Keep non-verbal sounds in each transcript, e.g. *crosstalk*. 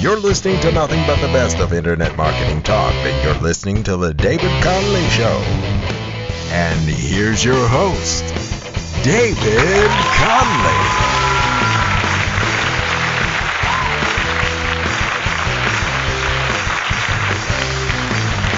You're listening to nothing but the best of internet marketing talk, and you're listening to The David Connolly Show. And here's your host, David Connolly.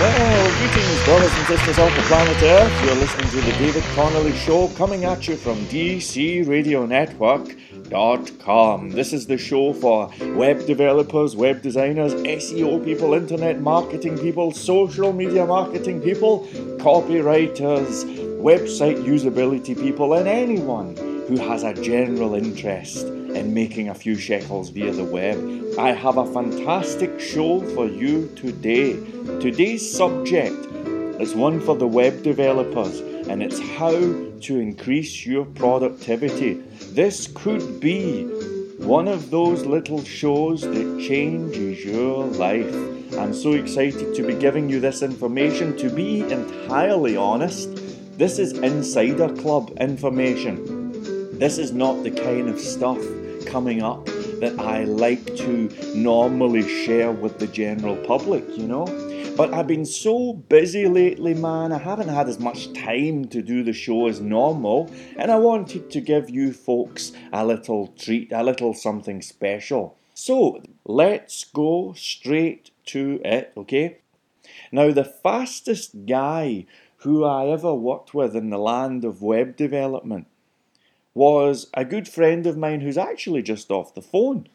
Well, greetings, brothers and sisters of the planet Earth. You're listening to the David Connolly Show coming at you from DCRadioNetwork.com. This is the show for web developers, web designers, SEO people, internet marketing people, social media marketing people, copywriters, website usability people, and anyone who has a general interest in making a few shekels via the web. I have a fantastic show for you today. Today's subject is one for the web developers and it's how to increase your productivity. This could be one of those little shows that changes your life. I'm so excited to be giving you this information. To be entirely honest, this is insider club information. This is not the kind of stuff coming up that I like to normally share with the general public, you know. But I've been so busy lately, man, I haven't had as much time to do the show as normal, and I wanted to give you folks a little treat, a little something special. So let's go straight to it, okay? Now, the fastest guy who I ever worked with in the land of web development was a good friend of mine who's actually just off the phone.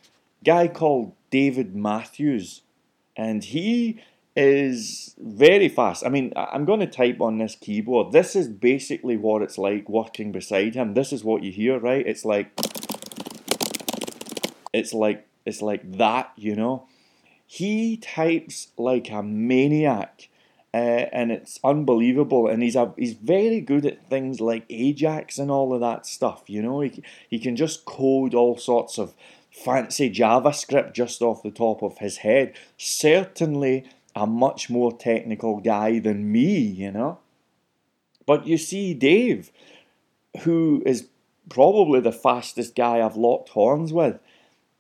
Guy called David Matthews. And he is very fast. I mean, I'm going to type on this keyboard. This is basically what it's like working beside him. This is what you hear, right? It's like it's like it's like that, you know. He types like a maniac uh, and it's unbelievable. And he's a, he's very good at things like Ajax and all of that stuff. You know, he he can just code all sorts of fancy JavaScript just off the top of his head. Certainly a much more technical guy than me. You know, but you see, Dave, who is probably the fastest guy I've locked horns with,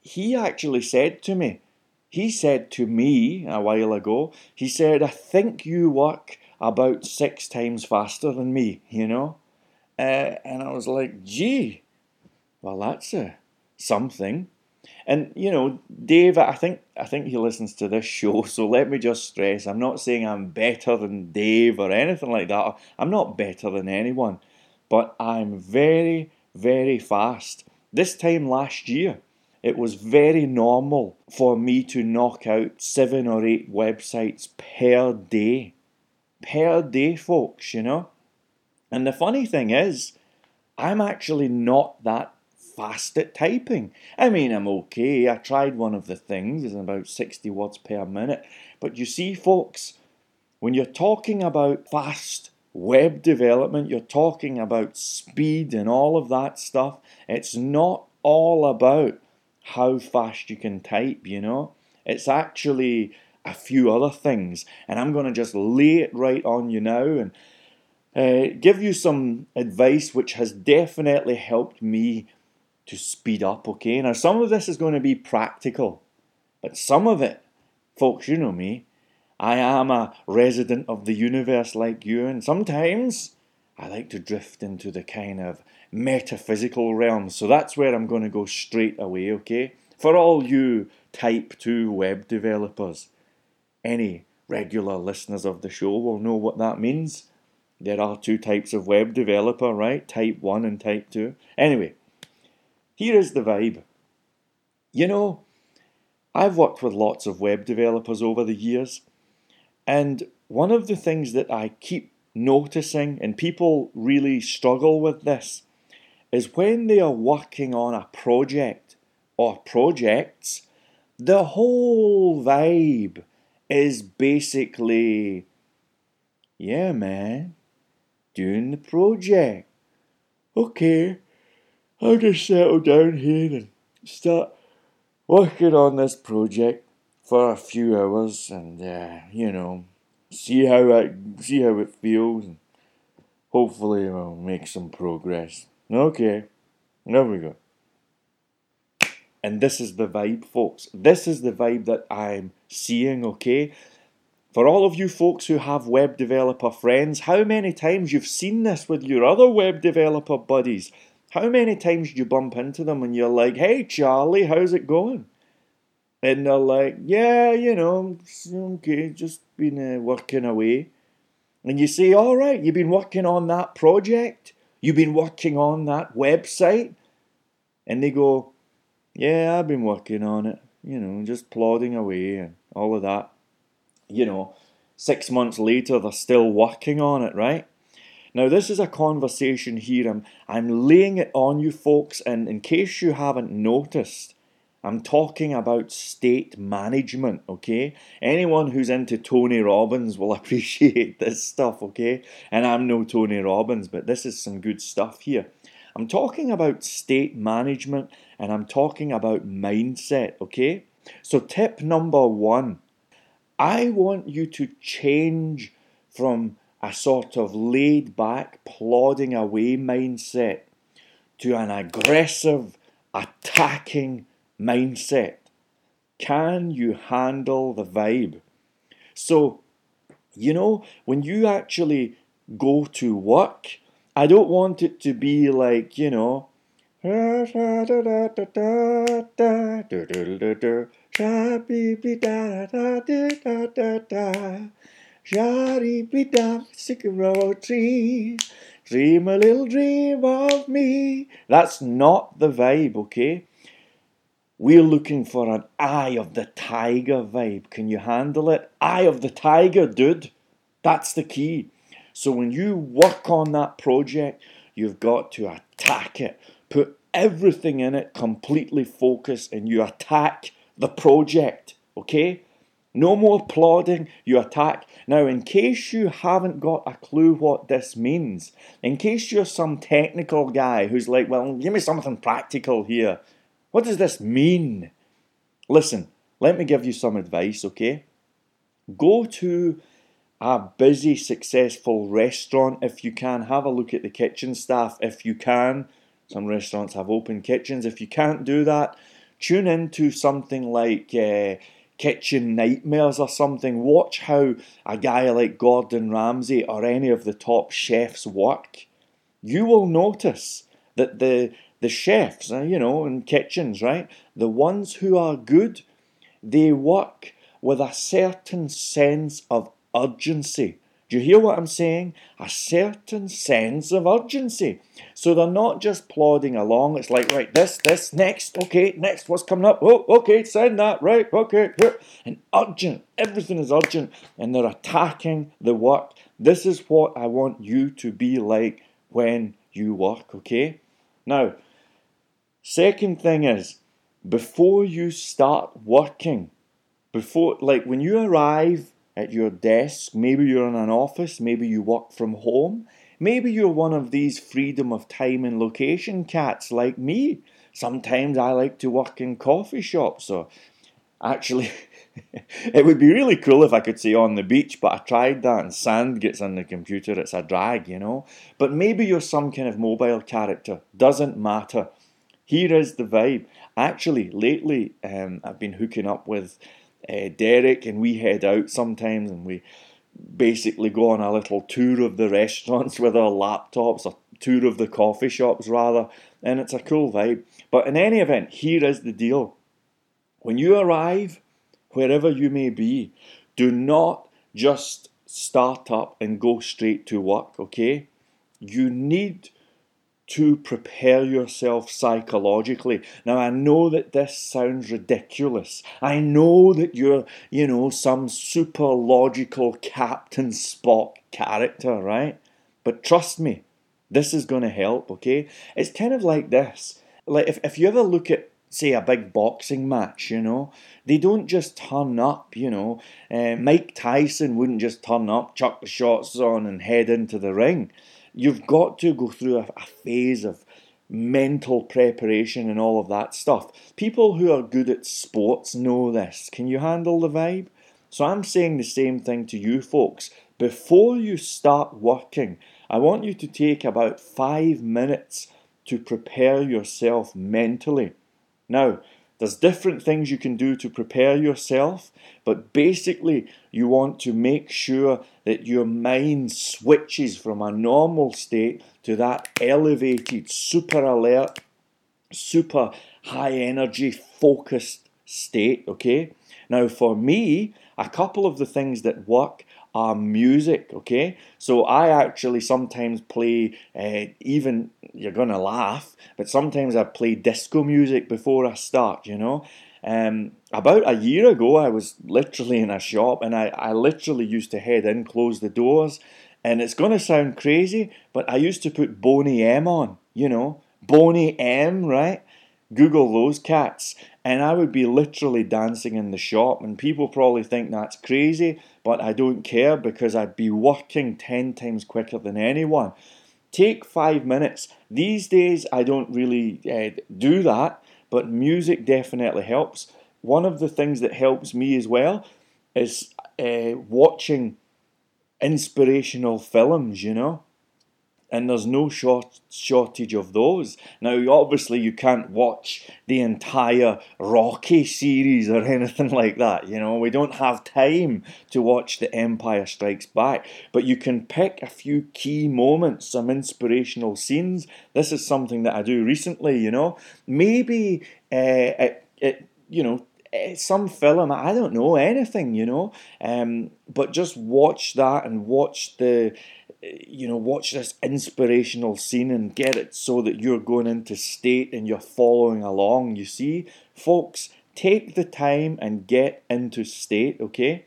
he actually said to me he said to me a while ago, he said, I think you work about six times faster than me, you know? Uh, and I was like, gee, well, that's a something. And you know, Dave, I think I think he listens to this show, *laughs* so let me just stress: I'm not saying I'm better than Dave or anything like that. I'm not better than anyone, but I'm very, very fast. This time last year, it was very normal for me to knock out seven or eight websites per day. Per day, folks, you know? And the funny thing is, I'm actually not that fast at typing. I mean, I'm okay. I tried one of the things, it's about 60 words per minute. But you see, folks, when you're talking about fast web development, you're talking about speed and all of that stuff, it's not all about how fast you can type, you know? It's actually a few other things, and I'm going to just lay it right on you now and uh, give you some advice which has definitely helped me to speed up, okay? Now, some of this is going to be practical, but some of it, folks, you know me, I am a resident of the universe like you, and sometimes I like to drift into the kind of metaphysical realm. So that's where I'm going to go straight away, okay? For all you Type 2 web developers, any regular listeners of the show will know what that means. There are two types of web developer, right? Type 1 and Type 2. Anyway, here is the vibe. You know, I've worked with lots of web developers over the years, and one of the things that I keep noticing, and people really struggle with this, is when they are working on a project or projects, the whole vibe is basically, yeah, man, doing the project. Okay, I'll just settle down here and start working on this project for a few hours and, uh, you know, see how I see how it feels and hopefully I'll make some progress. Okay, there we go. And this is the vibe, folks. This is the vibe that I'm seeing, okay? For all of you folks who have web developer friends, how many times you've seen this with your other web developer buddies? How many times you bump into them and you're like, hey, Charlie, how's it going? And they're like, yeah, you know, okay, just been uh, working away. And you say, all right, you've been working on that project? You've been working on that website? And they go, yeah, I've been working on it, you know, just plodding away and all of that. You know, six months later, they're still working on it, right? Now, this is a conversation here. I'm, I'm laying it on you folks, and in case you haven't noticed, I'm talking about state management, okay? Anyone who's into Tony Robbins will *laughs* appreciate this stuff, okay? And I'm no Tony Robbins, but this is some good stuff here. I'm talking about state management and I'm talking about mindset, okay? So, tip number one I want you to change from a sort of laid back, plodding away mindset to an aggressive, attacking mindset. Can you handle the vibe? So, you know, when you actually go to work, I don't want it to be like, you know, dream a little dream of me. That's not the vibe, okay? We're looking for an eye of the tiger vibe. Can you handle it? Eye of the tiger, dude. That's the key. So when you work on that project, you've got to attack it. Put everything in it, completely focus, and you attack the project. Okay? No more plodding, you attack. Now, in case you haven't got a clue what this means, in case you're some technical guy who's like, well, give me something practical here, what does this mean? Listen, let me give you some advice, okay? Go to a busy, successful restaurant if you can. Have a look at the kitchen staff if you can. Some restaurants have open kitchens. If you can't do that, tune into something like uh, Kitchen Nightmares or something. Watch how a guy like Gordon Ramsay or any of the top chefs work. You will notice that the the chefs, uh, you know, in kitchens, right? The ones who are good, they work with a certain sense of urgency. Do you hear what I'm saying? A certain sense of urgency. So they're not just plodding along. It's like, right, this, this, next, okay, next, what's coming up? Oh, okay, send that, right, okay, here. And urgent. Everything is urgent. And they're attacking the work. This is what I want you to be like when you work, okay? Now, Second thing is, before you start working, before, like when you arrive at your desk, maybe you're in an office, maybe you work from home, maybe you're one of these freedom of time and location cats like me. Sometimes I like to work in coffee shops, so actually, *laughs* it would be really cool if I could say on the beach, but I tried that and sand gets on the computer, it's a drag, you know. But maybe you're some kind of mobile character, doesn't matter. Here is the vibe. Actually, lately um, I've been hooking up with uh, Derek, and we head out sometimes, and we basically go on a little tour of the *laughs* restaurants with our laptops, a tour of the coffee shops rather, and it's a cool vibe. But in any event, here is the deal. When you arrive, wherever you may be, do not just start up and go straight to work, okay? You need to prepare yourself psychologically. Now, I know that this sounds ridiculous. I know that you're, you know, some super logical Captain Spock character, right? But trust me, this is going to help, okay? It's kind of like this. Like, if, if you ever look at, say, a big boxing match, you know, they don't just turn up, you know. Uh, Mike Tyson wouldn't just turn up, chuck the shots on, and head into the ring you've got to go through a, a phase of mental preparation and all of that stuff. People who are good at sports know this. Can you handle the vibe? So I'm saying the same thing to you folks. Before you start working, I want you to take about five minutes to prepare yourself mentally. Now, There's different things you can do to prepare yourself, but basically, you want to make sure that your mind switches from a normal state to that elevated, super alert, super high energy, focused state. Okay, now for me, a couple of the things that work are music, okay? So I actually sometimes play, uh, even, you're gonna laugh, but sometimes I play disco music before I start, you know? Um, about a year ago, I was literally in a shop and I, I literally used to head in, close the doors, and it's gonna sound crazy, but I used to put Boney M on, you know? Boney M, right? Google those cats and I would be literally dancing in the shop, and people probably think that's crazy, but I don't care because I'd be working 10 times quicker than anyone. Take five minutes. These days, I don't really uh, do that, but music definitely helps. One of the things that helps me as well is uh, watching inspirational films, you know and there's no short shortage of those. Now, obviously, you can't watch the entire Rocky series or *laughs* anything like that. You know, we don't have time to watch The Empire Strikes Back, but you can pick a few key moments, some inspirational scenes. This is something that I do recently. You know, maybe uh, it, it, you know, eh, some film I don't know anything, you know, um, but just watch that and watch the you know, watch this inspirational scene and get it so that you're going into state and you're following along. You see, folks, take the time and get into state, okay?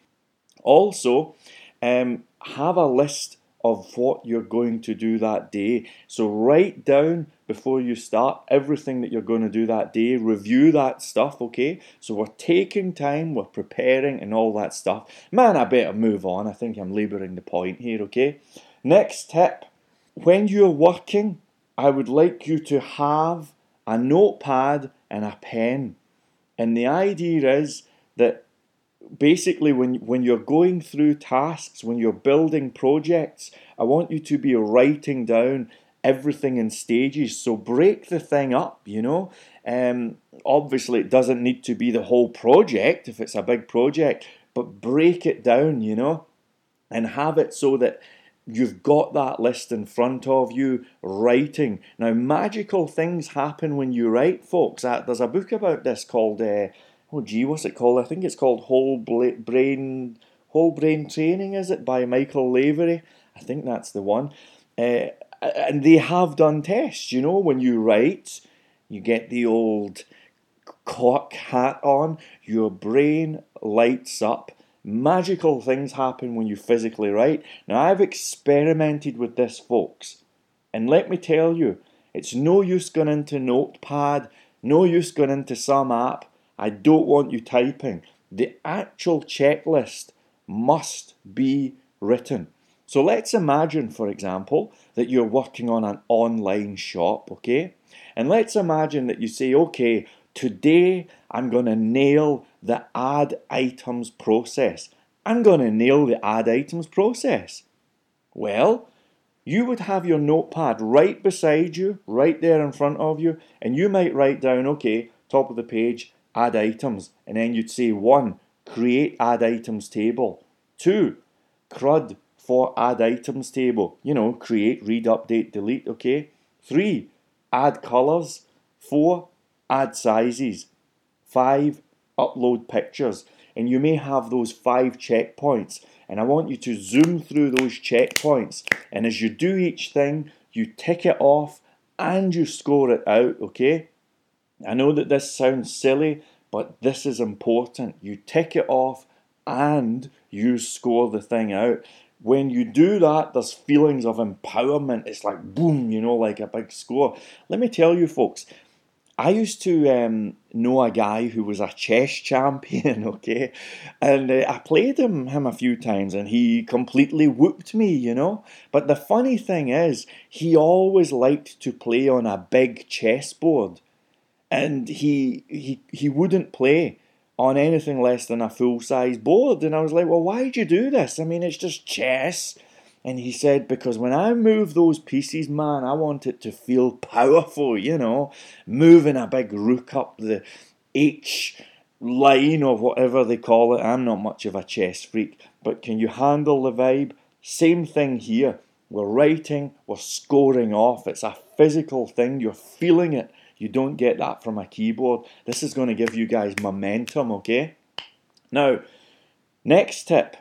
Also, um, have a list of what you're going to do that day. So write down before you start everything that you're going to do that day. Review that stuff, okay? So we're taking time, we're preparing, and all that stuff. Man, I better move on. I think I'm labouring the point here, okay? Next tip when you're working, I would like you to have a notepad and a pen. And the idea is that basically when when you're going through tasks, when you're building projects, I want you to be writing down everything in stages. So break the thing up, you know. Um, obviously, it doesn't need to be the whole project if it's a big project, but break it down, you know, and have it so that You've got that list in front of you, writing. Now, magical things happen when you write, folks. Uh, there's a book about this called, uh, oh gee, what's it called? I think it's called Whole Brain Whole Brain Training, is it, by Michael Lavery? I think that's the one. Uh, and they have done tests, you know, when you write, you get the old cock hat on, your brain lights up Magical things happen when you physically write. Now, I've experimented with this, folks, and let me tell you, it's no use going into Notepad, no use going into some app. I don't want you typing. The actual checklist must be written. So let's imagine, for example, that you're working on an online shop, okay? And let's imagine that you say, okay, today I'm going to nail the add items process. I'm going to nail the add items process. Well, you would have your notepad right beside you, right there in front of you, and you might write down, okay, top of the page, add items, and then you'd say one, create add items table. Two, CRUD for add items table. You know, create, read, update, delete, okay? Three, add colors. Four, add sizes. Five, upload pictures. And you may have those five checkpoints. And I want you to zoom through those checkpoints. And as you do each thing, you tick it off and you score it out, okay? I know that this sounds silly, but this is important. You tick it off and you score the thing out. When you do that, there's feelings of empowerment. It's like boom, you know, like a big score. Let me tell you, folks, I used to um, know a guy who was a chess *laughs* champion, okay, and uh, I played him him a few times, and he completely whooped me, you know. But the funny thing is, he always liked to play on a big chessboard, and he he he wouldn't play on anything less than a full size board. And I was like, well, why'd you do this? I mean, it's just chess. And he said, because when I move those pieces, man, I want it to feel powerful, you know, moving a big rook up the H line or whatever they call it. I'm not much of a chess freak, but can you handle the vibe? Same thing here. We're writing, we're scoring off. It's a physical thing, you're feeling it. You don't get that from a keyboard. This is going to give you guys momentum, okay? Now, next tip.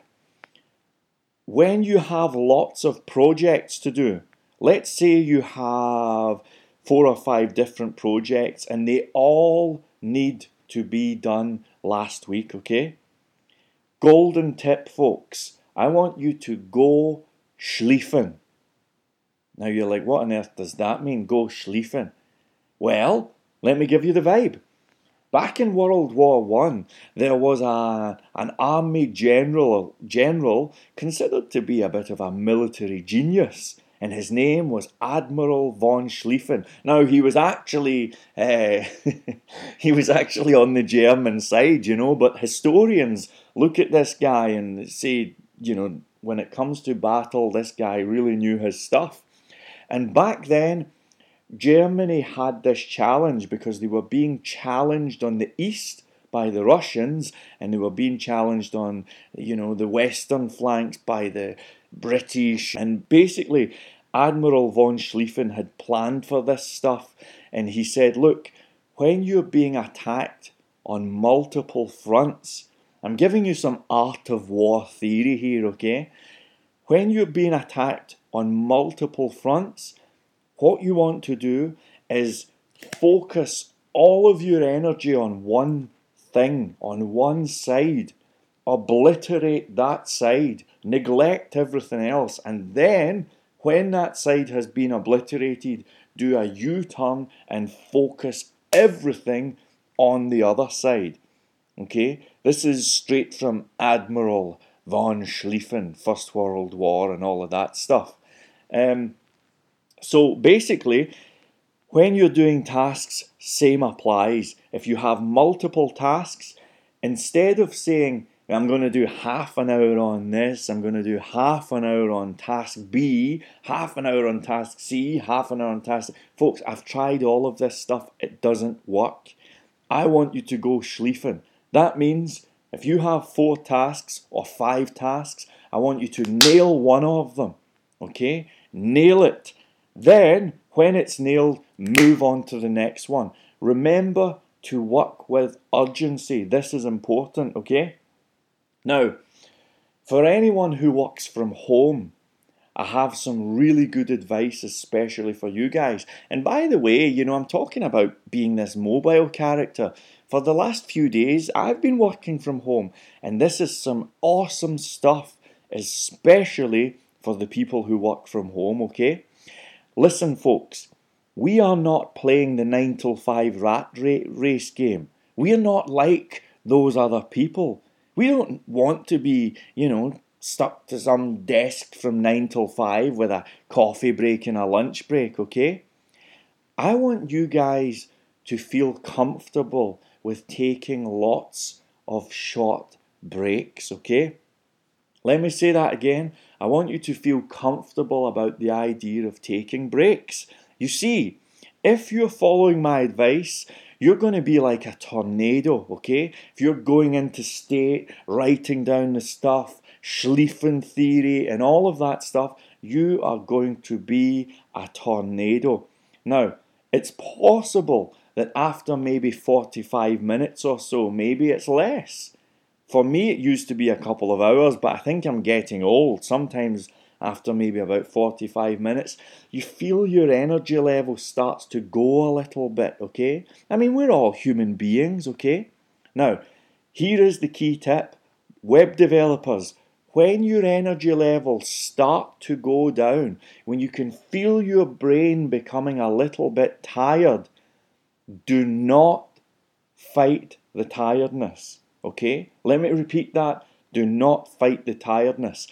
When you have lots of projects to do, let's say you have four or five different projects and they all need to be done last week, okay? Golden tip, folks. I want you to go schlieffen. Now you're like, what on earth does that mean? Go schlieffen. Well, let me give you the vibe. Back in World War One, there was a, an army general, general considered to be a bit of a military genius and his name was Admiral von Schlieffen. Now he was actually uh, *laughs* he was actually on the German side, you know. But historians look at this guy and say, you know, when it comes to battle, this guy really knew his stuff. And back then, Germany had this challenge because they were being challenged on the east by the Russians, and they were being challenged on, you know, the western flanks by the British. And basically, Admiral von Schlieffen had planned for this stuff, and he said, Look, when you're being attacked on multiple fronts, I'm giving you some art of war theory here, okay? When you're being attacked on multiple fronts, what you want to do is focus all of your energy on one thing, on one side. Obliterate that side, neglect everything else, and then when that side has been obliterated, do a U turn and focus everything on the other side. Okay, this is straight from Admiral von Schlieffen, First World War, and all of that stuff. Um, so basically, when you're doing tasks, same applies. If you have multiple tasks, instead of saying, I'm going to do half an hour on this, I'm going to do half an hour on task B, half an hour on task C, half an hour on task. Folks, I've tried all of this stuff, it doesn't work. I want you to go schlieffen. That means if you have four tasks or five tasks, I want you to nail one of them. Okay? Nail it. Then, when it's nailed, move on to the next one. Remember to work with urgency. This is important, okay? Now, for anyone who works from home, I have some really good advice, especially for you guys. And by the way, you know, I'm talking about being this mobile character. For the last few days, I've been working from home, and this is some awesome stuff, especially for the people who work from home, okay? Listen, folks, we are not playing the 9 till 5 rat race game. We are not like those other people. We don't want to be, you know, stuck to some desk from 9 till 5 with a coffee break and a lunch break, okay? I want you guys to feel comfortable with taking lots of short breaks, okay? Let me say that again. I want you to feel comfortable about the idea of taking breaks. You see, if you're following my advice, you're going to be like a tornado, okay? If you're going into state, writing down the stuff, Schlieffen theory, and all of that stuff, you are going to be a tornado. Now, it's possible that after maybe 45 minutes or so, maybe it's less. For me, it used to be a couple of hours, but I think I'm getting old. Sometimes after maybe about 45 minutes, you feel your energy level starts to go a little bit, okay? I mean, we're all human beings, okay? Now, here is the key tip web developers, when your energy levels start to go down, when you can feel your brain becoming a little bit tired, do not fight the tiredness, okay? Let me repeat that. Do not fight the tiredness.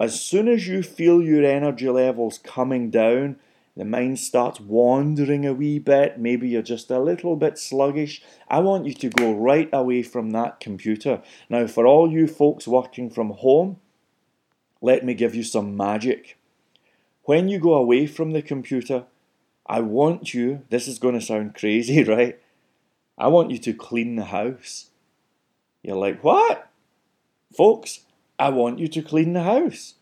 As soon as you feel your energy levels coming down, the mind starts wandering a wee bit, maybe you're just a little bit sluggish. I want you to go right away from that computer. Now, for all you folks working from home, let me give you some magic. When you go away from the computer, I want you, this is going to sound crazy, *laughs* right? I want you to clean the house. You're like, what? Folks, I want you to clean the house.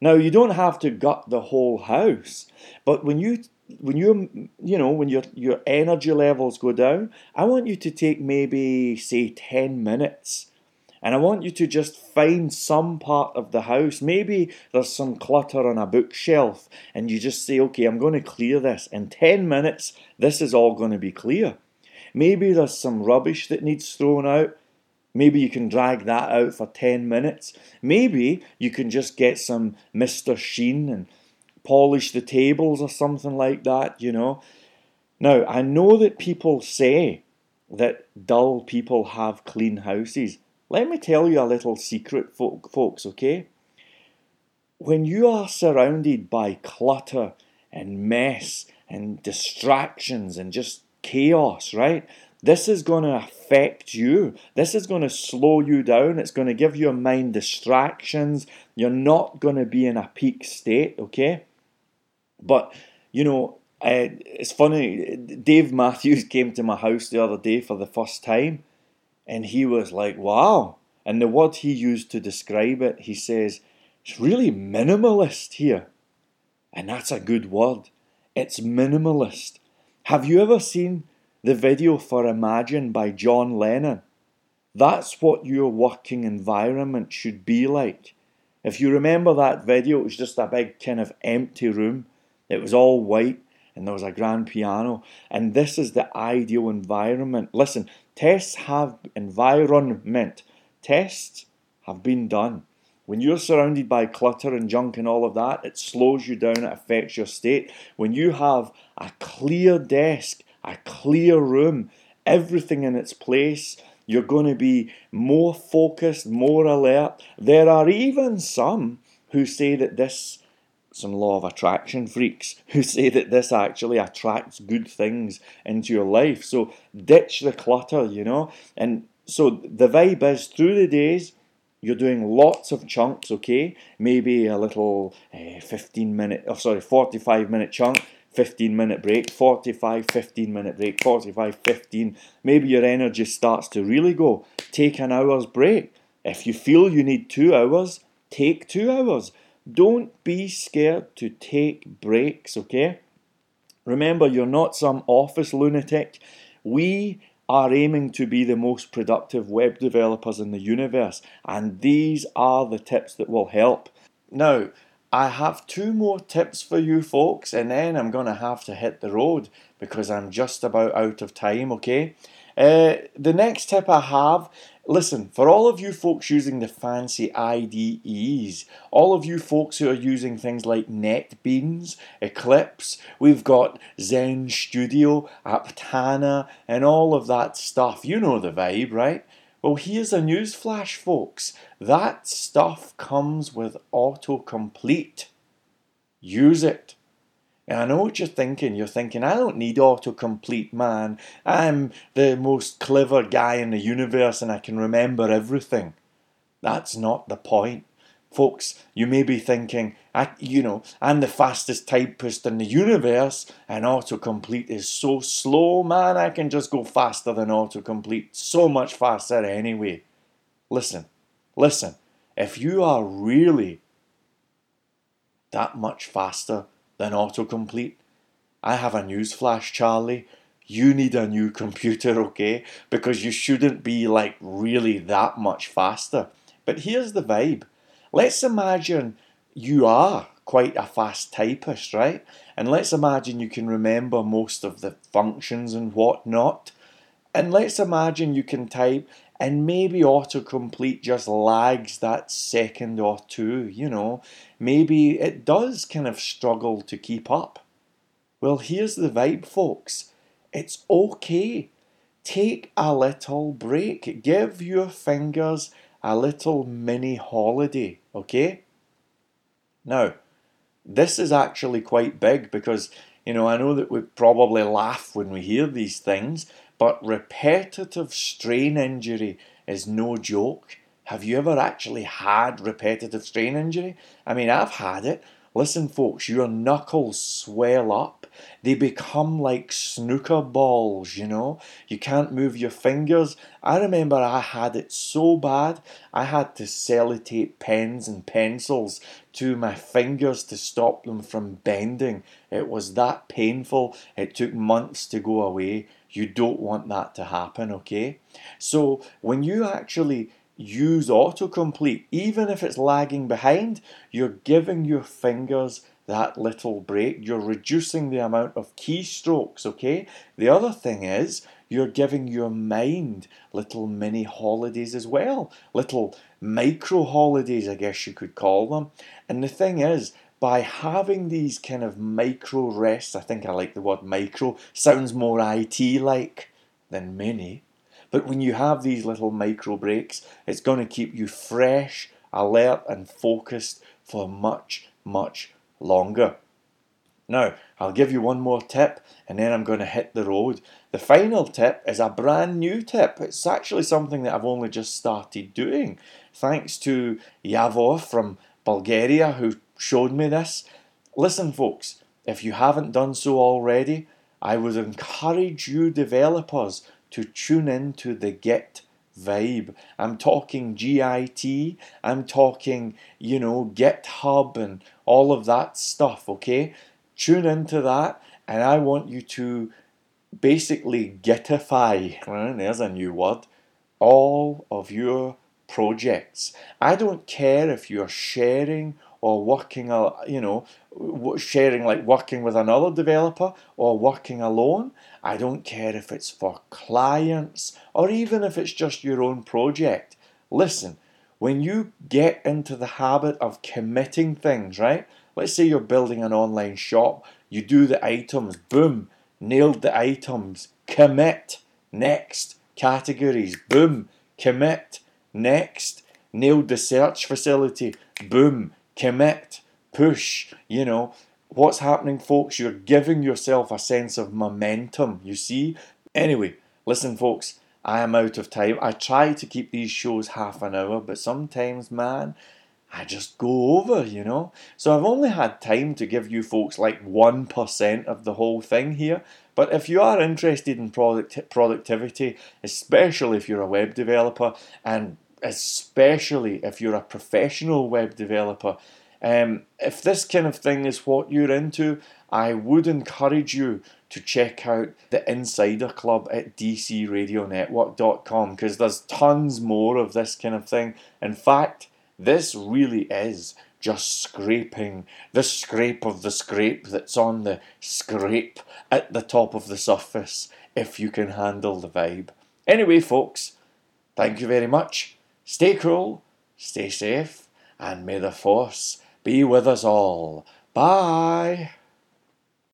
Now you don't have to gut the whole house, but when you when you you know when your your energy levels go down, I want you to take maybe say 10 minutes and I want you to just find some part of the house. Maybe there's some clutter on a bookshelf, and you just say, okay, I'm going to clear this. In 10 minutes, this is all going to be clear. Maybe there's some rubbish that needs thrown out. Maybe you can drag that out for 10 minutes. Maybe you can just get some Mr. Sheen and polish the tables or something like that, you know. Now, I know that people say that dull people have clean houses. Let me tell you a little secret, folks, okay? When you are surrounded by clutter and mess and distractions and just chaos, right? This is going to affect you. This is going to slow you down. It's going to give your mind distractions. You're not going to be in a peak state, okay? But, you know, uh, it's funny. Dave Matthews *laughs* came to my house the other day for the first time and he was like, wow. And the word he used to describe it, he says, it's really minimalist here. And that's a good word. It's minimalist. Have you ever seen the video for Imagine by John Lennon? That's what your working environment should be like. If you remember that video, it was just a big kind of empty room. It was all white and there was a grand piano. And this is the ideal environment. Listen, tests have environment. Tests have been done. When you're surrounded by clutter and junk and all of that, it slows you down, it affects your state. When you have a clear desk, a clear room, everything in its place, you're going to be more focused, more alert. There are even some who say that this some law of attraction freaks *laughs* who say that this actually attracts good things into your life. So ditch the clutter, you know. And so the vibe is through the days, you're doing lots of chunks, okay? Maybe a little uh, 15 minute, oh sorry, 45 minute chunk, 15 minute break, 45, 15 minute break, 45, 15. Maybe your energy starts to really go. Take an hour's break. If you feel you need two hours, take two hours. Don't be scared to take breaks, okay? Remember, you're not some office lunatic. We are aiming to be the most productive web developers in the universe, and these are the tips that will help. Now, I have two more tips for you folks, and then I'm going to have to hit the road because I'm just about out of time, okay? Uh, the next tip I have Listen, for all of you folks using the fancy IDEs, all of you folks who are using things like NetBeans, Eclipse, we've got Zend Studio, Aptana, and all of that stuff. You know the vibe, right? Well, here's a news flash, folks. That stuff comes with autocomplete. Use it. And I know what you're thinking. You're thinking, I don't need autocomplete, man. I'm the most clever guy in the universe and I can remember everything. That's not the point. Folks, you may be thinking, I, you know, I'm the fastest typist in the universe and autocomplete is so slow, man. I can just go faster than autocomplete. So much faster anyway. Listen, listen. If you are really that much faster than autocomplete. I have a newsflash, Charlie. You need a new computer, *laughs* okay? Because you shouldn't be like really that much faster. But here's the vibe. Let's imagine you are quite a fast typist, right? And let's imagine you can remember most of the functions and whatnot. And let's imagine you can type and maybe autocomplete just lags that second or two, you know. Maybe it does kind of struggle to keep up. Well, here's the vibe, folks. It's okay. Take a little break. Give your fingers a little mini holiday, okay? Now, this is actually quite big because, you know, I know that we probably laugh when we hear these things, but repetitive strain injury is no joke. Have you ever actually had repetitive strain injury? I mean, I've had it. Listen, folks, your knuckles swell up They become like snooker balls, you know? You can't move your fingers. I remember I had it so bad, I had to sellotape pens and pencils to my fingers to stop them from bending. It was that painful. It took months to go away. You don't want that to happen, okay? So when you actually use autocomplete, even if it's lagging behind, you're giving your fingers that little break. You're reducing the amount of keystrokes, okay? The other thing is you're giving your mind little mini holidays as well, little micro holidays, I guess you could call them. And the thing is, by having these kind of micro rests, I think I like the word micro, sounds more IT like than mini. But when you have these little micro breaks, it's going to keep you fresh, alert, and focused for much, much longer. Now, I'll give you one more tip and then I'm going to hit the road. The final tip is a brand new tip. It's actually something that I've only just started doing. Thanks to Yavor from Bulgaria who showed me this. Listen, folks, if you haven't done so already, I would encourage you developers to tune in to the Git vibe. I'm talking GIT, I'm talking, you know, GitHub and all of that stuff, okay? Tune into that, and I want you to basically gitify, well, there's a new word, all of your projects. I don't care if you're sharing or working, you know, sharing like working with another developer or working alone. I don't care if it's for clients or even if it's just your own project. Listen, when you get into the habit of committing things, right? Let's say you're building an online shop, you do the items, boom, nailed the items, commit, next, categories, boom, commit, next, nailed the search facility, boom, commit, push, you know. What's happening, folks? You're giving yourself a sense of momentum, you see? Anyway, listen, folks, I am out of time. I try to keep these shows half an hour, but sometimes, man, I just go over, you know? So I've only had time to give you folks like 1% of the whole thing here. But if you are interested in product productivity, especially if you're a web developer, and especially if you're a professional web developer, um, if this kind of thing is what you're into, I would encourage you to check out the Insider Club at dcradionetwork.com because there's tons more of this kind of thing. In fact, this really is just scraping the scrape of the scrape that's on the scrape at the top of the surface if you can handle the vibe. Anyway, folks, thank you very much. Stay cool, stay safe, and may the force be with us all. Bye.